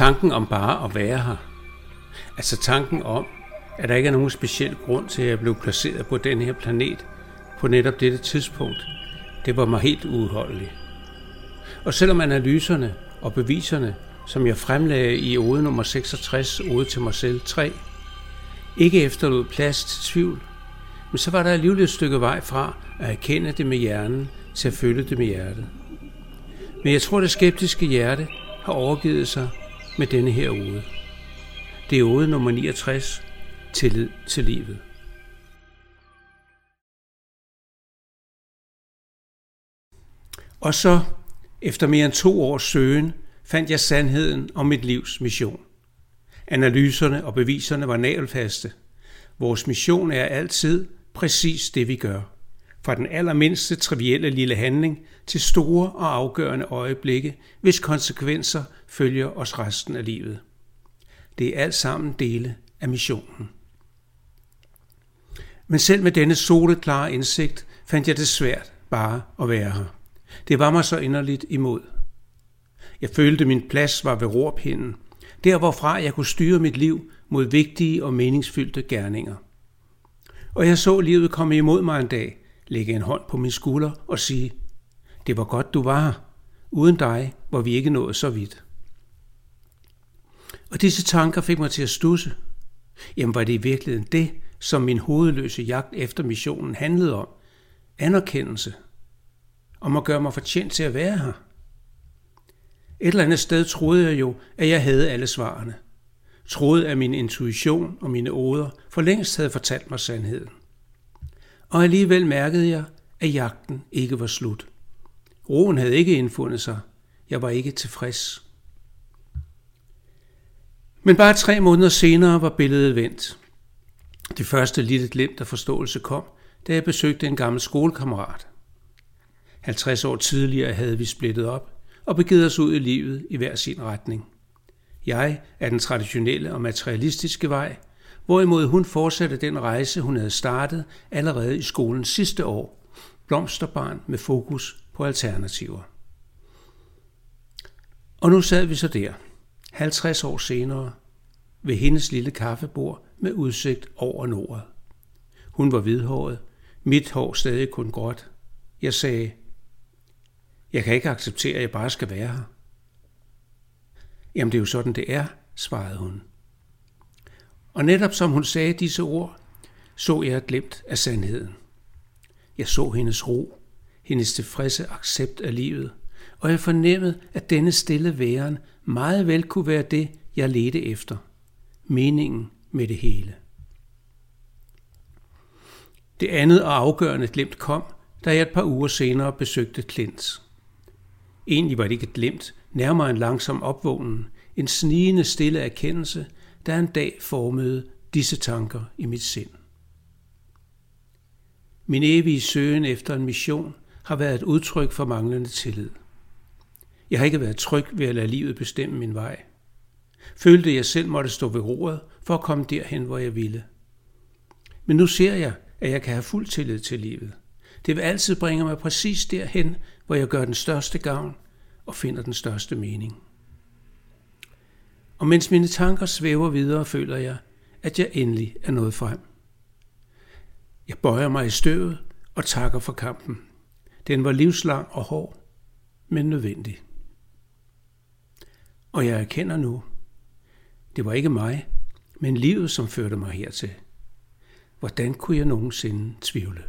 Tanken om bare at være her. Altså tanken om, at der ikke er nogen speciel grund til, at jeg blev placeret på den her planet på netop dette tidspunkt, det var mig helt uudholdeligt. Og selvom analyserne og beviserne, som jeg fremlagde i ode nummer 66, ode til mig selv 3, ikke efterlod plads til tvivl, men så var der alligevel et stykke vej fra at erkende det med hjernen til at føle det med hjertet. Men jeg tror, det skeptiske hjerte har overgivet sig med denne her ode. Det er ode nummer 69, tillid til livet. Og så, efter mere end to års søgen, fandt jeg sandheden om mit livs mission. Analyserne og beviserne var nagelfaste. Vores mission er altid præcis det, vi gør. Fra den allermindste trivielle lille handling til store og afgørende øjeblikke, hvis konsekvenser følger os resten af livet. Det er alt sammen dele af missionen. Men selv med denne soleklare indsigt fandt jeg det svært bare at være her. Det var mig så inderligt imod. Jeg følte, min plads var ved rorpinden, der hvorfra jeg kunne styre mit liv mod vigtige og meningsfyldte gerninger. Og jeg så livet komme imod mig en dag, lægge en hånd på min skulder og sige, det var godt, du var her. Uden dig var vi ikke nået så vidt. Og disse tanker fik mig til at stusse. Jamen var det i virkeligheden det, som min hovedløse jagt efter missionen handlede om? Anerkendelse. Om at gøre mig fortjent til at være her. Et eller andet sted troede jeg jo, at jeg havde alle svarene. Troede, at min intuition og mine oder for længst havde fortalt mig sandheden. Og alligevel mærkede jeg, at jagten ikke var slut. Roen havde ikke indfundet sig. Jeg var ikke tilfreds. Men bare tre måneder senere var billedet vendt. Det første lille glimt af forståelse kom, da jeg besøgte en gammel skolekammerat. 50 år tidligere havde vi splittet op og begivet os ud i livet i hver sin retning. Jeg er den traditionelle og materialistiske vej, hvorimod hun fortsatte den rejse, hun havde startet allerede i skolens sidste år, blomsterbarn med fokus på alternativer. Og nu sad vi så der, 50 år senere, ved hendes lille kaffebord med udsigt over nordet. Hun var hvidhåret, mit hår stadig kun gråt. Jeg sagde, jeg kan ikke acceptere, at jeg bare skal være her. Jamen det er jo sådan, det er, svarede hun. Og netop som hun sagde disse ord, så jeg glemt af sandheden. Jeg så hendes ro, hendes tilfredse accept af livet, og jeg fornemmede, at denne stille væren meget vel kunne være det, jeg ledte efter. Meningen med det hele. Det andet og afgørende glemt kom, da jeg et par uger senere besøgte Klint. Egentlig var det ikke glemt, nærmere en langsom opvågning, en snigende stille erkendelse, der en dag formede disse tanker i mit sind. Min evige søgen efter en mission har været et udtryk for manglende tillid. Jeg har ikke været tryg ved at lade livet bestemme min vej. Følte jeg selv måtte stå ved roret for at komme derhen, hvor jeg ville. Men nu ser jeg, at jeg kan have fuld tillid til livet. Det vil altid bringe mig præcis derhen, hvor jeg gør den største gavn og finder den største mening. Og mens mine tanker svæver videre, føler jeg, at jeg endelig er nået frem. Jeg bøjer mig i støvet og takker for kampen. Den var livslang og hård, men nødvendig. Og jeg erkender nu, det var ikke mig, men livet, som førte mig hertil. Hvordan kunne jeg nogensinde tvivle?